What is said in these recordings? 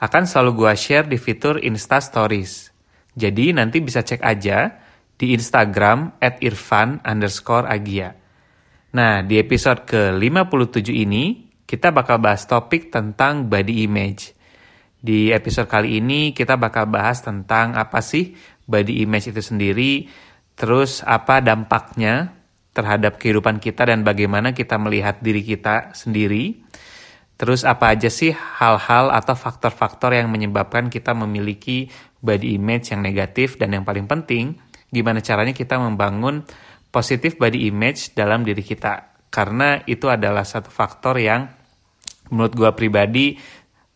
akan selalu gua share di fitur Insta Stories. Jadi nanti bisa cek aja di Instagram at irfan underscore agia. Nah, di episode ke-57 ini, kita bakal bahas topik tentang body image. Di episode kali ini, kita bakal bahas tentang apa sih body image itu sendiri, terus apa dampaknya terhadap kehidupan kita dan bagaimana kita melihat diri kita sendiri. Terus apa aja sih hal-hal atau faktor-faktor yang menyebabkan kita memiliki body image yang negatif dan yang paling penting, gimana caranya kita membangun positif body image dalam diri kita. Karena itu adalah satu faktor yang menurut gue pribadi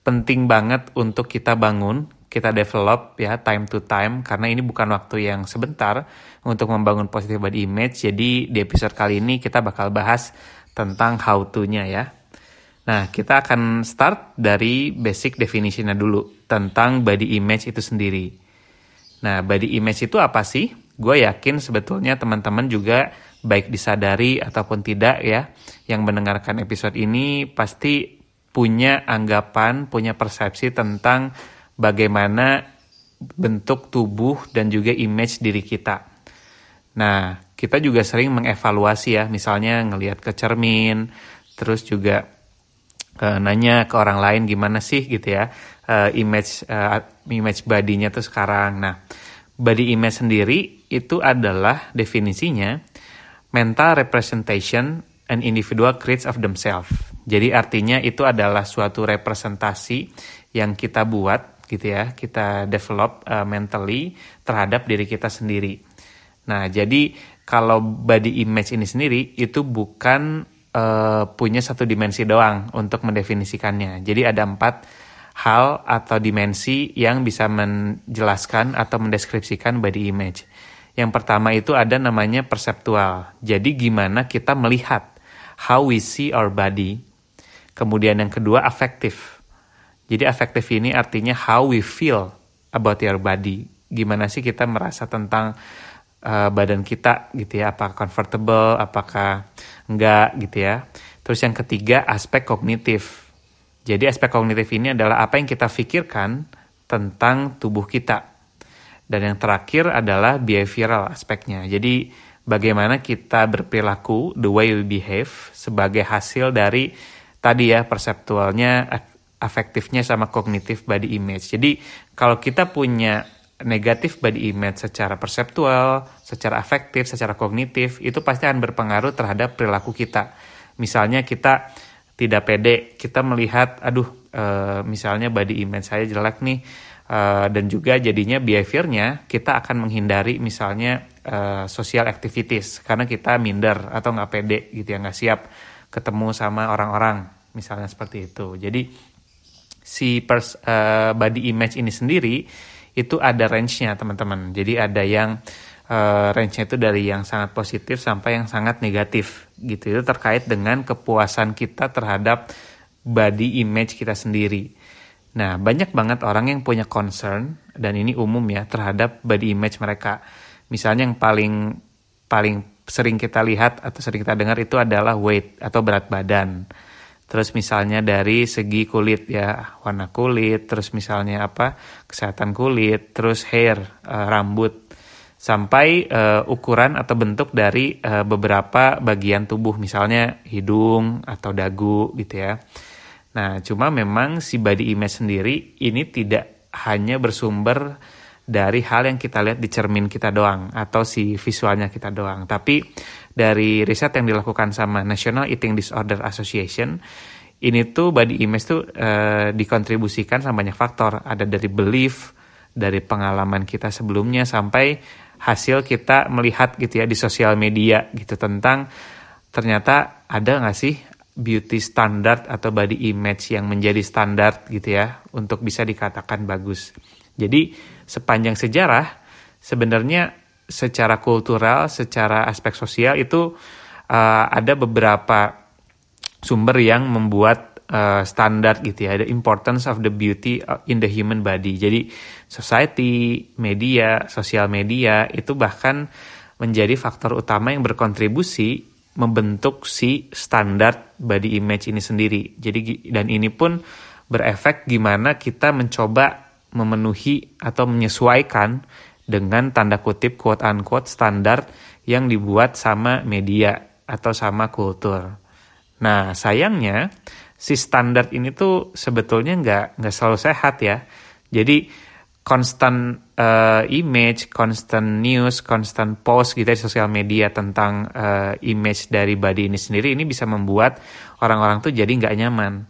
penting banget untuk kita bangun, kita develop ya time to time karena ini bukan waktu yang sebentar untuk membangun positif body image. Jadi di episode kali ini kita bakal bahas tentang how to-nya ya. Nah, kita akan start dari basic definition-nya dulu tentang body image itu sendiri. Nah, body image itu apa sih? Gue yakin sebetulnya teman-teman juga baik disadari ataupun tidak ya, yang mendengarkan episode ini pasti punya anggapan, punya persepsi tentang bagaimana bentuk tubuh dan juga image diri kita. Nah, kita juga sering mengevaluasi ya, misalnya ngelihat ke cermin, terus juga uh, nanya ke orang lain gimana sih gitu ya uh, image uh, image badinya tuh sekarang. Nah, body image sendiri itu adalah definisinya mental representation an individual creates of themselves. Jadi artinya itu adalah suatu representasi yang kita buat gitu ya, kita develop uh, mentally terhadap diri kita sendiri. Nah, jadi kalau body image ini sendiri itu bukan uh, punya satu dimensi doang untuk mendefinisikannya. Jadi ada empat hal atau dimensi yang bisa menjelaskan atau mendeskripsikan body image. Yang pertama itu ada namanya perseptual. Jadi gimana kita melihat how we see our body. Kemudian yang kedua afektif. Jadi afektif ini artinya how we feel about your body. Gimana sih kita merasa tentang uh, badan kita gitu ya, apakah comfortable, apakah enggak gitu ya. Terus yang ketiga aspek kognitif. Jadi aspek kognitif ini adalah apa yang kita pikirkan tentang tubuh kita. Dan yang terakhir adalah behavioral aspeknya. Jadi bagaimana kita berperilaku, the way we behave sebagai hasil dari tadi ya perseptualnya, afektifnya sama kognitif body image. Jadi kalau kita punya negatif body image secara perseptual, secara afektif, secara kognitif, itu pasti akan berpengaruh terhadap perilaku kita. Misalnya kita tidak pede, kita melihat, aduh, e, misalnya body image saya jelek nih, e, dan juga jadinya behaviornya kita akan menghindari misalnya e, social activities karena kita minder atau nggak pede gitu ya, nggak siap ketemu sama orang-orang, misalnya seperti itu. Jadi si pers, e, body image ini sendiri itu ada range-nya teman-teman. Jadi ada yang uh, range-nya itu dari yang sangat positif sampai yang sangat negatif gitu. Itu terkait dengan kepuasan kita terhadap body image kita sendiri. Nah, banyak banget orang yang punya concern dan ini umum ya terhadap body image mereka. Misalnya yang paling paling sering kita lihat atau sering kita dengar itu adalah weight atau berat badan. Terus misalnya dari segi kulit ya, warna kulit, terus misalnya apa? kesehatan kulit, terus hair, uh, rambut sampai uh, ukuran atau bentuk dari uh, beberapa bagian tubuh misalnya hidung atau dagu gitu ya. Nah, cuma memang si body image sendiri ini tidak hanya bersumber dari hal yang kita lihat di cermin kita doang atau si visualnya kita doang, tapi dari riset yang dilakukan sama National Eating Disorder Association ini tuh body image tuh uh, dikontribusikan sama banyak faktor ada dari belief dari pengalaman kita sebelumnya sampai hasil kita melihat gitu ya di sosial media gitu tentang ternyata ada nggak sih beauty standard atau body image yang menjadi standar gitu ya untuk bisa dikatakan bagus. Jadi sepanjang sejarah sebenarnya secara kultural, secara aspek sosial itu uh, ada beberapa sumber yang membuat uh, standar gitu ya, the importance of the beauty in the human body. Jadi society, media, sosial media itu bahkan menjadi faktor utama yang berkontribusi membentuk si standar body image ini sendiri. Jadi dan ini pun berefek gimana kita mencoba memenuhi atau menyesuaikan dengan tanda kutip quote unquote standar yang dibuat sama media atau sama kultur. Nah sayangnya si standar ini tuh sebetulnya nggak nggak selalu sehat ya. Jadi constant uh, image, constant news, constant post gitu di sosial media tentang uh, image dari body ini sendiri ini bisa membuat orang-orang tuh jadi nggak nyaman,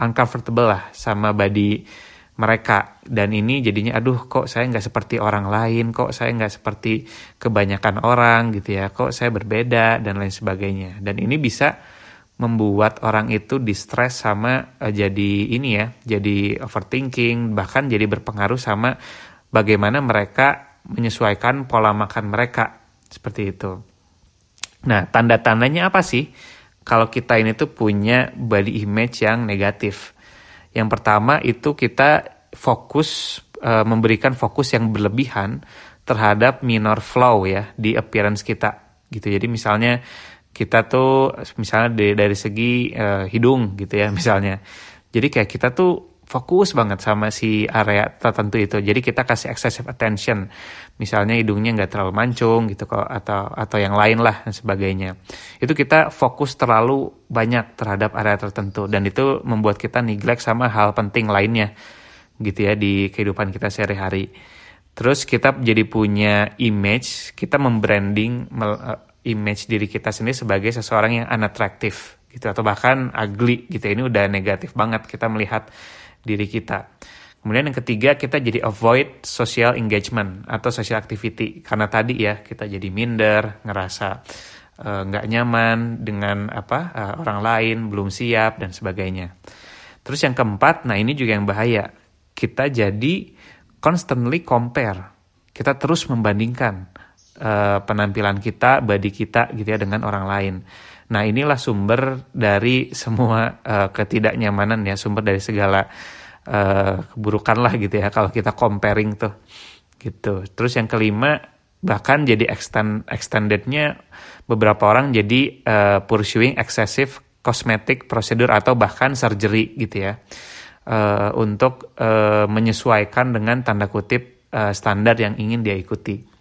uncomfortable lah sama body mereka. Dan ini jadinya aduh kok saya nggak seperti orang lain? Kok saya nggak seperti kebanyakan orang? Gitu ya. Kok saya berbeda? Dan lain sebagainya. Dan ini bisa membuat orang itu distress sama uh, jadi ini ya jadi overthinking bahkan jadi berpengaruh sama bagaimana mereka menyesuaikan pola makan mereka. Seperti itu. Nah, tanda-tandanya apa sih? Kalau kita ini tuh punya body image yang negatif? Yang pertama itu kita fokus e, memberikan fokus yang berlebihan terhadap minor flow ya di appearance kita gitu. Jadi misalnya kita tuh misalnya dari, dari segi e, hidung gitu ya misalnya. Jadi kayak kita tuh fokus banget sama si area tertentu itu. Jadi kita kasih excessive attention. Misalnya hidungnya nggak terlalu mancung gitu kok atau atau yang lain lah dan sebagainya. Itu kita fokus terlalu banyak terhadap area tertentu dan itu membuat kita neglect sama hal penting lainnya gitu ya di kehidupan kita sehari-hari. Terus kita jadi punya image, kita membranding eh, image diri kita sendiri sebagai seseorang yang unattractive gitu atau bahkan ugly gitu. Ini udah negatif banget kita melihat diri kita. Kemudian yang ketiga kita jadi avoid social engagement atau social activity karena tadi ya kita jadi minder, ngerasa eh, nggak uh, nyaman dengan apa uh, orang lain, belum siap dan sebagainya. Terus yang keempat, nah ini juga yang bahaya. Kita jadi constantly compare. Kita terus membandingkan uh, penampilan kita, body kita gitu ya dengan orang lain. Nah inilah sumber dari semua uh, ketidaknyamanan ya, sumber dari segala uh, keburukan lah gitu ya kalau kita comparing tuh gitu. Terus yang kelima bahkan jadi extend extendednya beberapa orang jadi uh, pursuing excessive cosmetic procedure atau bahkan surgery gitu ya uh, untuk uh, menyesuaikan dengan tanda kutip uh, standar yang ingin dia ikuti.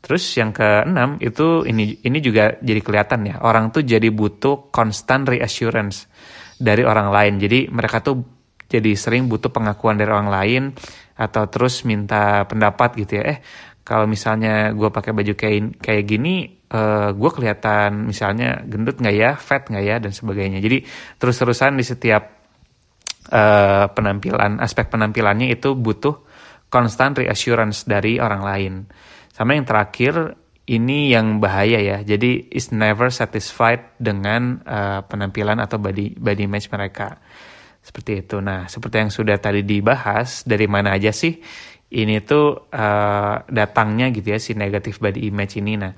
Terus yang keenam itu ini ini juga jadi kelihatan ya orang tuh jadi butuh constant reassurance dari orang lain. Jadi mereka tuh jadi sering butuh pengakuan dari orang lain atau terus minta pendapat gitu ya. Eh kalau misalnya gue pakai baju kayak kayak gini, uh, gue kelihatan misalnya gendut nggak ya, fat nggak ya dan sebagainya. Jadi terus-terusan di setiap uh, penampilan aspek penampilannya itu butuh constant reassurance dari orang lain. Sama yang terakhir ini yang bahaya ya. Jadi is never satisfied dengan uh, penampilan atau body body image mereka. Seperti itu. Nah, seperti yang sudah tadi dibahas, dari mana aja sih ini tuh uh, datangnya gitu ya si negatif body image ini. Nah,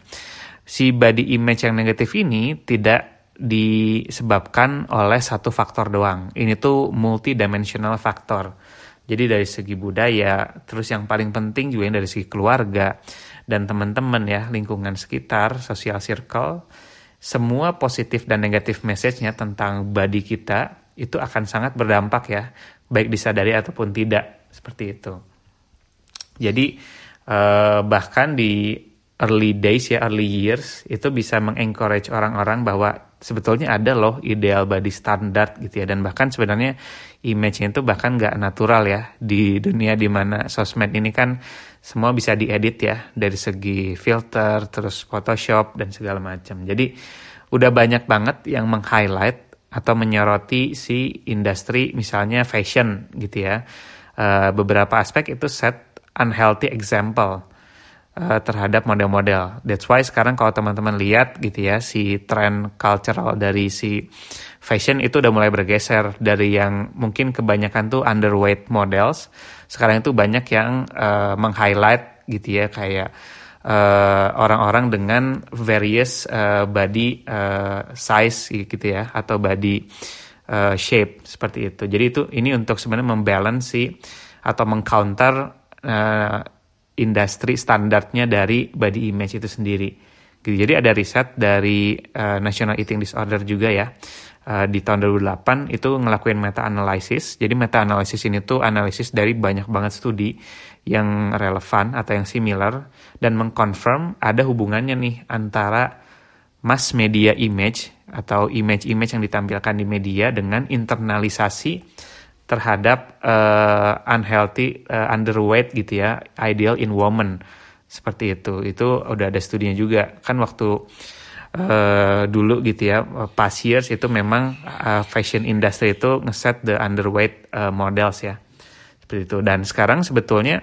si body image yang negatif ini tidak disebabkan oleh satu faktor doang. Ini tuh multidimensional faktor. Jadi dari segi budaya, terus yang paling penting juga yang dari segi keluarga, dan teman-teman ya lingkungan sekitar social circle semua positif dan negatif message-nya tentang body kita itu akan sangat berdampak ya baik disadari ataupun tidak seperti itu. Jadi eh, bahkan di early days ya early years itu bisa mengencourage orang-orang bahwa sebetulnya ada loh ideal body standard gitu ya dan bahkan sebenarnya image itu bahkan nggak natural ya di dunia di mana sosmed ini kan semua bisa diedit ya dari segi filter, terus Photoshop dan segala macam. Jadi udah banyak banget yang meng-highlight atau menyoroti si industri misalnya fashion gitu ya. Uh, beberapa aspek itu set unhealthy example uh, terhadap model-model. That's why sekarang kalau teman-teman lihat gitu ya si tren cultural dari si fashion itu udah mulai bergeser dari yang mungkin kebanyakan tuh underweight models. Sekarang itu banyak yang uh, meng-highlight gitu ya kayak orang orang-orang dengan various uh, body uh, size gitu ya atau body uh, shape seperti itu. Jadi itu ini untuk sebenarnya membalance si atau mengcounter uh, industri standarnya dari body image itu sendiri. Gitu. Jadi ada riset dari uh, National Eating Disorder juga ya. Uh, di tahun 2008 itu ngelakuin meta analysis. Jadi meta analysis ini tuh analisis dari banyak banget studi yang relevan atau yang similar dan mengkonfirm ada hubungannya nih antara mass media image atau image-image yang ditampilkan di media dengan internalisasi terhadap uh, unhealthy uh, underweight gitu ya ideal in woman. Seperti itu. Itu udah ada studinya juga. Kan waktu uh, dulu gitu ya past years itu memang uh, fashion industry itu ngeset the underweight uh, models ya. Seperti itu. Dan sekarang sebetulnya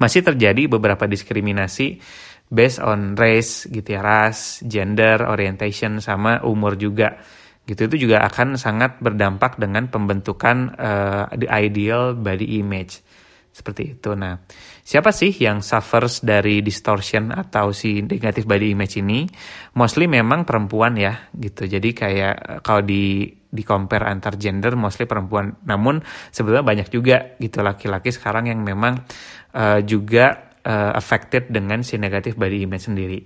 masih terjadi beberapa diskriminasi based on race gitu ya ras gender orientation sama umur juga gitu itu juga akan sangat berdampak dengan pembentukan uh, the ideal body image seperti itu. Nah, siapa sih yang suffers dari distortion atau si negatif body image ini? Mostly memang perempuan ya, gitu. Jadi kayak eh, kalau di di compare antar gender mostly perempuan. Namun sebenarnya banyak juga gitu laki-laki sekarang yang memang uh, juga uh, affected dengan si negatif body image sendiri.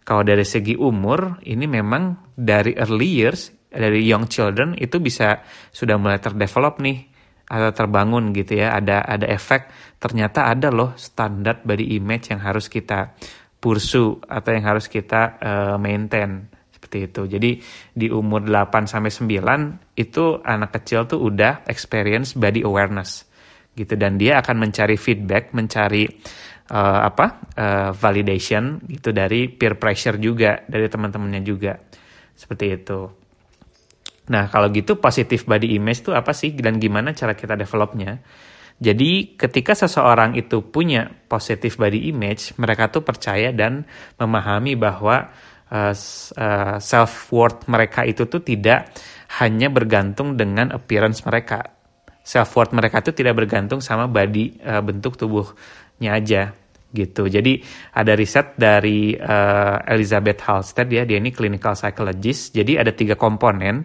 Kalau dari segi umur, ini memang dari early years dari young children itu bisa sudah mulai terdevelop nih atau terbangun gitu ya ada ada efek ternyata ada loh standar body image yang harus kita pursue atau yang harus kita uh, maintain seperti itu. Jadi di umur 8 sampai 9 itu anak kecil tuh udah experience body awareness gitu dan dia akan mencari feedback, mencari uh, apa? Uh, validation gitu dari peer pressure juga dari teman-temannya juga. Seperti itu. Nah, kalau gitu positif body image itu apa sih dan gimana cara kita developnya? Jadi ketika seseorang itu punya positif body image, mereka tuh percaya dan memahami bahwa uh, uh, self worth mereka itu tuh tidak hanya bergantung dengan appearance mereka. Self worth mereka tuh tidak bergantung sama body uh, bentuk tubuhnya aja gitu. Jadi ada riset dari uh, Elizabeth Halstead ya, dia ini clinical psychologist. Jadi ada tiga komponen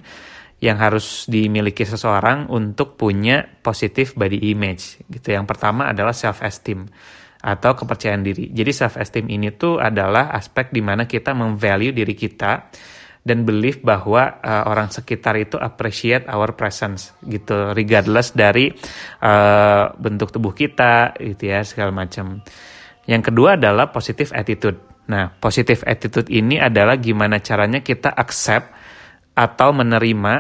yang harus dimiliki seseorang untuk punya positif body image gitu. Yang pertama adalah self esteem atau kepercayaan diri. Jadi self esteem ini tuh adalah aspek di mana kita memvalue diri kita dan believe bahwa uh, orang sekitar itu appreciate our presence gitu regardless dari uh, bentuk tubuh kita gitu ya segala macam. Yang kedua adalah positive attitude. Nah, positive attitude ini adalah gimana caranya kita accept atau menerima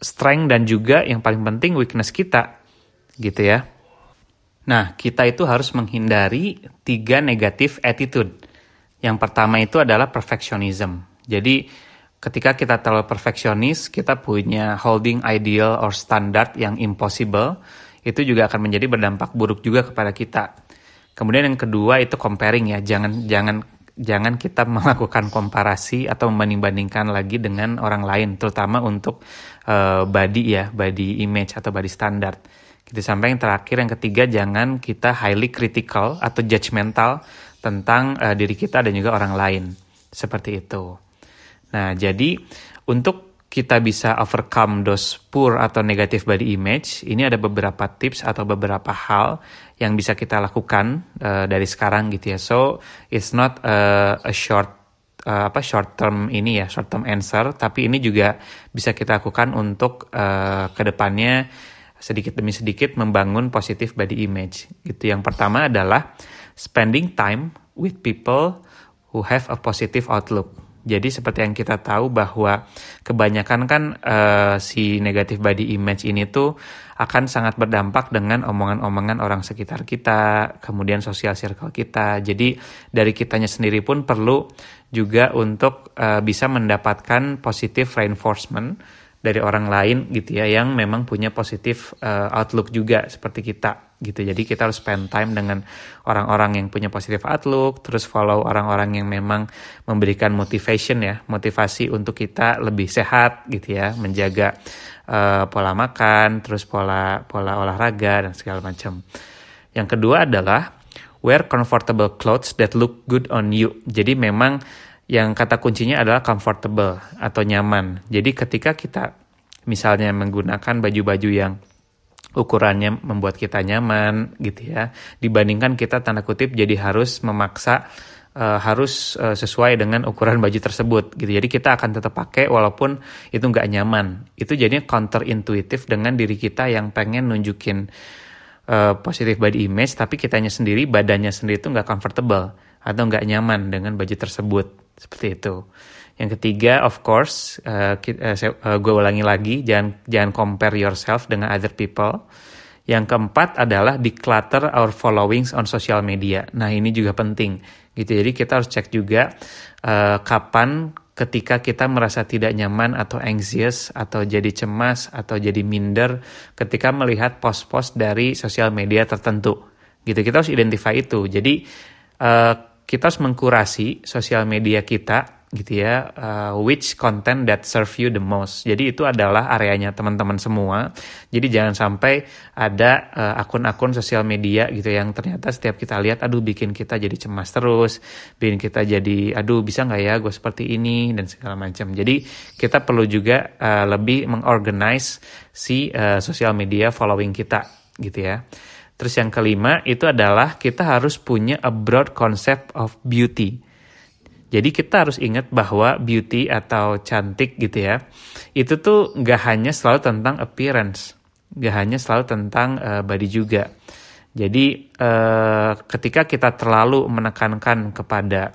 strength dan juga yang paling penting weakness kita gitu ya. Nah, kita itu harus menghindari tiga negatif attitude. Yang pertama itu adalah perfectionism. Jadi, ketika kita terlalu perfeksionis, kita punya holding ideal or standard yang impossible, itu juga akan menjadi berdampak buruk juga kepada kita. Kemudian yang kedua itu comparing ya, jangan jangan jangan kita melakukan komparasi atau membanding-bandingkan lagi dengan orang lain, terutama untuk uh, body ya, body image atau body standard. Gitu sampai yang terakhir yang ketiga jangan kita highly critical atau judgmental tentang uh, diri kita dan juga orang lain. Seperti itu. Nah, jadi untuk kita bisa overcome those poor atau negative body image, ini ada beberapa tips atau beberapa hal yang bisa kita lakukan uh, dari sekarang gitu ya. So it's not uh, a short uh, apa short term ini ya, short term answer, tapi ini juga bisa kita lakukan untuk uh, ke depannya sedikit demi sedikit membangun positif body image. Gitu. Yang pertama adalah spending time with people who have a positive outlook jadi seperti yang kita tahu bahwa kebanyakan kan uh, si negatif body image ini tuh akan sangat berdampak dengan omongan-omongan orang sekitar kita, kemudian sosial circle kita. Jadi dari kitanya sendiri pun perlu juga untuk uh, bisa mendapatkan positive reinforcement dari orang lain gitu ya yang memang punya positif uh, outlook juga seperti kita gitu. Jadi kita harus spend time dengan orang-orang yang punya positive outlook, terus follow orang-orang yang memang memberikan motivation ya, motivasi untuk kita lebih sehat gitu ya, menjaga uh, pola makan, terus pola pola olahraga dan segala macam. Yang kedua adalah wear comfortable clothes that look good on you. Jadi memang yang kata kuncinya adalah comfortable atau nyaman. Jadi ketika kita misalnya menggunakan baju-baju yang ukurannya membuat kita nyaman gitu ya. Dibandingkan kita tanda kutip jadi harus memaksa uh, harus uh, sesuai dengan ukuran baju tersebut gitu. Jadi kita akan tetap pakai walaupun itu nggak nyaman. Itu jadinya counter intuitif dengan diri kita yang pengen nunjukin uh, positif body image tapi kitanya sendiri badannya sendiri itu nggak comfortable atau nggak nyaman dengan baju tersebut. Seperti itu yang ketiga, of course, uh, uh, gue ulangi lagi, jangan jangan compare yourself dengan other people. Yang keempat adalah declutter our followings on social media. Nah ini juga penting, gitu. Jadi kita harus cek juga uh, kapan ketika kita merasa tidak nyaman atau anxious atau jadi cemas atau jadi minder ketika melihat post-post dari sosial media tertentu. Gitu kita harus identify itu. Jadi uh, kita harus mengkurasi sosial media kita gitu ya uh, which content that serve you the most. Jadi itu adalah areanya teman-teman semua. Jadi jangan sampai ada uh, akun-akun sosial media gitu yang ternyata setiap kita lihat aduh bikin kita jadi cemas terus bikin kita jadi aduh bisa nggak ya gue seperti ini dan segala macam. Jadi kita perlu juga uh, lebih mengorganize si uh, sosial media following kita gitu ya. Terus yang kelima itu adalah kita harus punya a broad concept of beauty. Jadi kita harus ingat bahwa beauty atau cantik gitu ya, itu tuh nggak hanya selalu tentang appearance, nggak hanya selalu tentang uh, body juga. Jadi uh, ketika kita terlalu menekankan kepada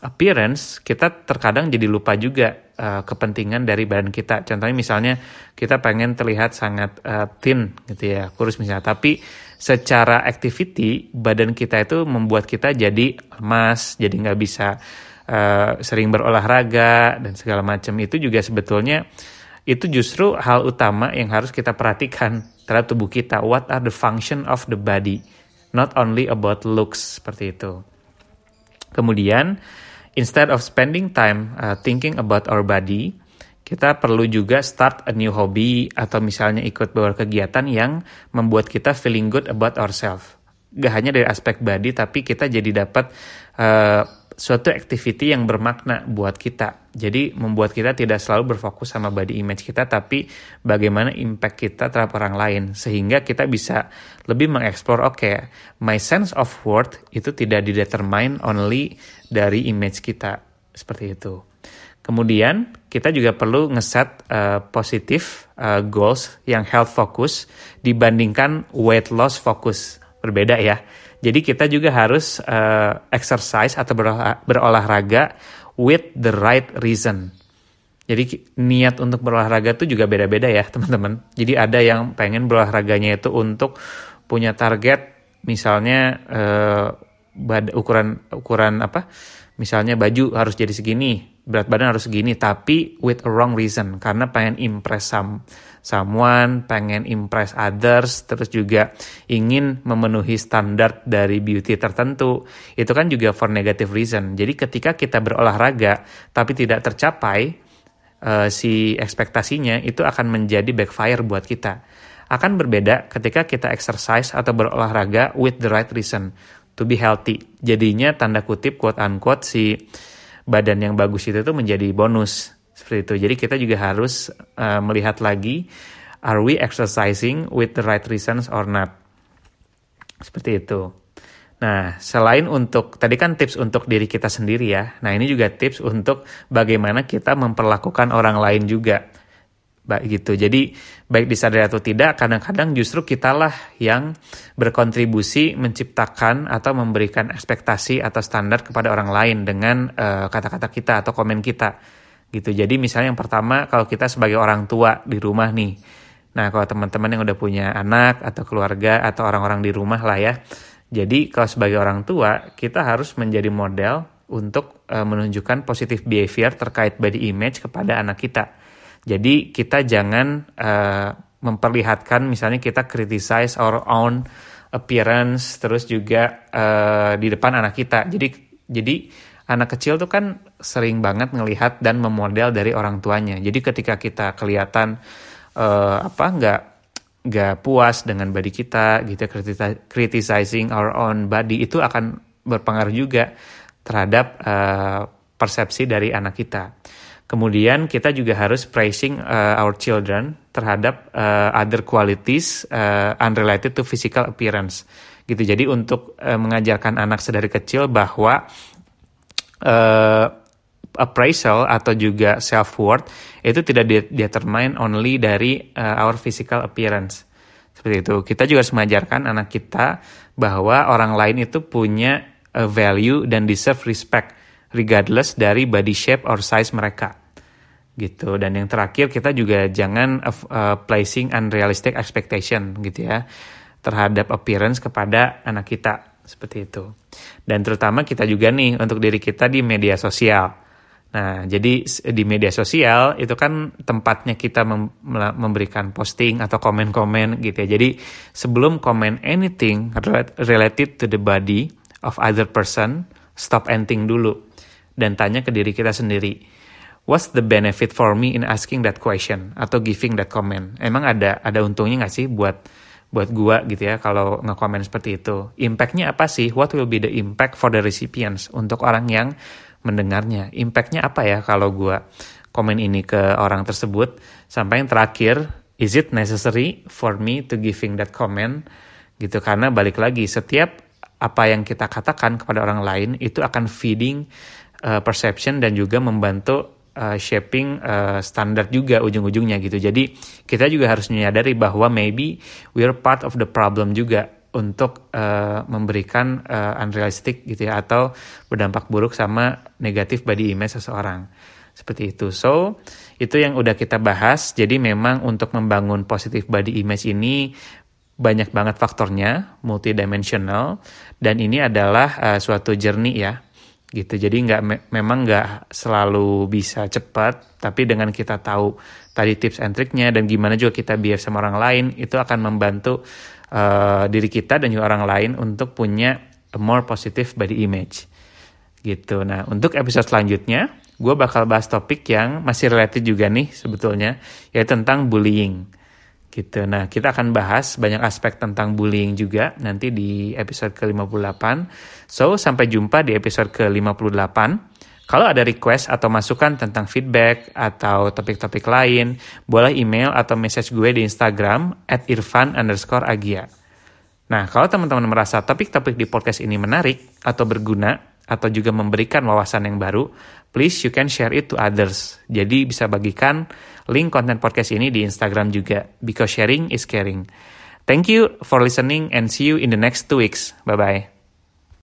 appearance, kita terkadang jadi lupa juga uh, kepentingan dari badan kita. Contohnya misalnya kita pengen terlihat sangat uh, thin gitu ya, kurus misalnya, tapi secara activity badan kita itu membuat kita jadi lemas, jadi nggak bisa uh, sering berolahraga dan segala macam itu juga sebetulnya itu justru hal utama yang harus kita perhatikan terhadap tubuh kita. What are the function of the body? Not only about looks seperti itu. Kemudian, instead of spending time uh, thinking about our body, kita perlu juga start a new hobby atau misalnya ikut beberapa kegiatan yang membuat kita feeling good about ourselves. Gak hanya dari aspek body, tapi kita jadi dapat uh, suatu activity yang bermakna buat kita. Jadi membuat kita tidak selalu berfokus sama body image kita, tapi bagaimana impact kita terhadap orang lain. Sehingga kita bisa lebih mengeksplor, oke, okay, my sense of worth itu tidak didetermine only dari image kita. Seperti itu. Kemudian kita juga perlu ngeset uh, positif uh, goals yang health focus dibandingkan weight loss focus. Berbeda ya. Jadi kita juga harus uh, exercise atau berolahraga with the right reason. Jadi niat untuk berolahraga itu juga beda-beda ya teman-teman. Jadi ada yang pengen berolahraganya itu untuk punya target misalnya uh, ukuran ukuran apa? Misalnya baju harus jadi segini, berat badan harus segini, tapi with a wrong reason karena pengen impress some someone, pengen impress others, terus juga ingin memenuhi standar dari beauty tertentu, itu kan juga for negative reason. Jadi ketika kita berolahraga tapi tidak tercapai uh, si ekspektasinya, itu akan menjadi backfire buat kita. Akan berbeda ketika kita exercise atau berolahraga with the right reason to be healthy. Jadinya tanda kutip quote unquote si badan yang bagus itu tuh menjadi bonus seperti itu. Jadi kita juga harus uh, melihat lagi are we exercising with the right reasons or not. Seperti itu. Nah, selain untuk tadi kan tips untuk diri kita sendiri ya. Nah, ini juga tips untuk bagaimana kita memperlakukan orang lain juga. Baik gitu. Jadi baik disadari atau tidak, kadang-kadang justru kitalah yang berkontribusi menciptakan atau memberikan ekspektasi atau standar kepada orang lain dengan uh, kata-kata kita atau komen kita gitu. Jadi misalnya yang pertama kalau kita sebagai orang tua di rumah nih. Nah, kalau teman-teman yang udah punya anak atau keluarga atau orang-orang di rumah lah ya. Jadi kalau sebagai orang tua, kita harus menjadi model untuk uh, menunjukkan positif behavior terkait body image kepada anak kita. Jadi kita jangan uh, memperlihatkan misalnya kita criticize our own appearance, terus juga uh, di depan anak kita. Jadi jadi anak kecil tuh kan sering banget ngelihat dan memodel dari orang tuanya. Jadi ketika kita kelihatan uh, apa nggak nggak puas dengan body kita gitu criticizing our own body itu akan berpengaruh juga terhadap uh, persepsi dari anak kita. Kemudian kita juga harus praising uh, our children terhadap uh, other qualities uh, unrelated to physical appearance. Gitu. Jadi untuk uh, mengajarkan anak sedari kecil bahwa uh, appraisal atau juga self worth itu tidak determine only dari uh, our physical appearance. Seperti itu. Kita juga harus mengajarkan anak kita bahwa orang lain itu punya uh, value dan deserve respect regardless dari body shape or size mereka gitu dan yang terakhir kita juga jangan uh, placing unrealistic expectation gitu ya terhadap appearance kepada anak kita seperti itu. Dan terutama kita juga nih untuk diri kita di media sosial. Nah jadi di media sosial itu kan tempatnya kita mem memberikan posting atau komen-komen gitu ya. Jadi sebelum komen anything related to the body of other person stop and dulu. Dan tanya ke diri kita sendiri, what's the benefit for me in asking that question? Atau giving that comment? Emang ada ada untungnya nggak sih buat buat gua gitu ya kalau nge-comment seperti itu? Impactnya apa sih? What will be the impact for the recipients untuk orang yang mendengarnya? Impactnya apa ya kalau gua komen ini ke orang tersebut? Sampai yang terakhir, is it necessary for me to giving that comment? Gitu karena balik lagi setiap apa yang kita katakan kepada orang lain itu akan feeding uh, perception dan juga membantu uh, shaping uh, standar juga ujung-ujungnya gitu. Jadi kita juga harus menyadari bahwa maybe we're part of the problem juga untuk uh, memberikan uh, unrealistic gitu ya atau berdampak buruk sama negatif body image seseorang. Seperti itu. So, itu yang udah kita bahas. Jadi memang untuk membangun positif body image ini banyak banget faktornya, multidimensional dan ini adalah uh, suatu journey ya gitu. Jadi nggak me memang nggak selalu bisa cepat tapi dengan kita tahu tadi tips and triknya dan gimana juga kita biar sama orang lain itu akan membantu uh, diri kita dan juga orang lain untuk punya a more positive body image. Gitu. Nah untuk episode selanjutnya gue bakal bahas topik yang masih related juga nih sebetulnya yaitu tentang bullying gitu. Nah, kita akan bahas banyak aspek tentang bullying juga nanti di episode ke-58. So, sampai jumpa di episode ke-58. Kalau ada request atau masukan tentang feedback atau topik-topik lain, boleh email atau message gue di Instagram at irfan underscore agia. Nah, kalau teman-teman merasa topik-topik di podcast ini menarik atau berguna, atau juga memberikan wawasan yang baru, please you can share it to others. Jadi bisa bagikan link konten podcast ini di Instagram juga, because sharing is caring. Thank you for listening and see you in the next two weeks. Bye-bye.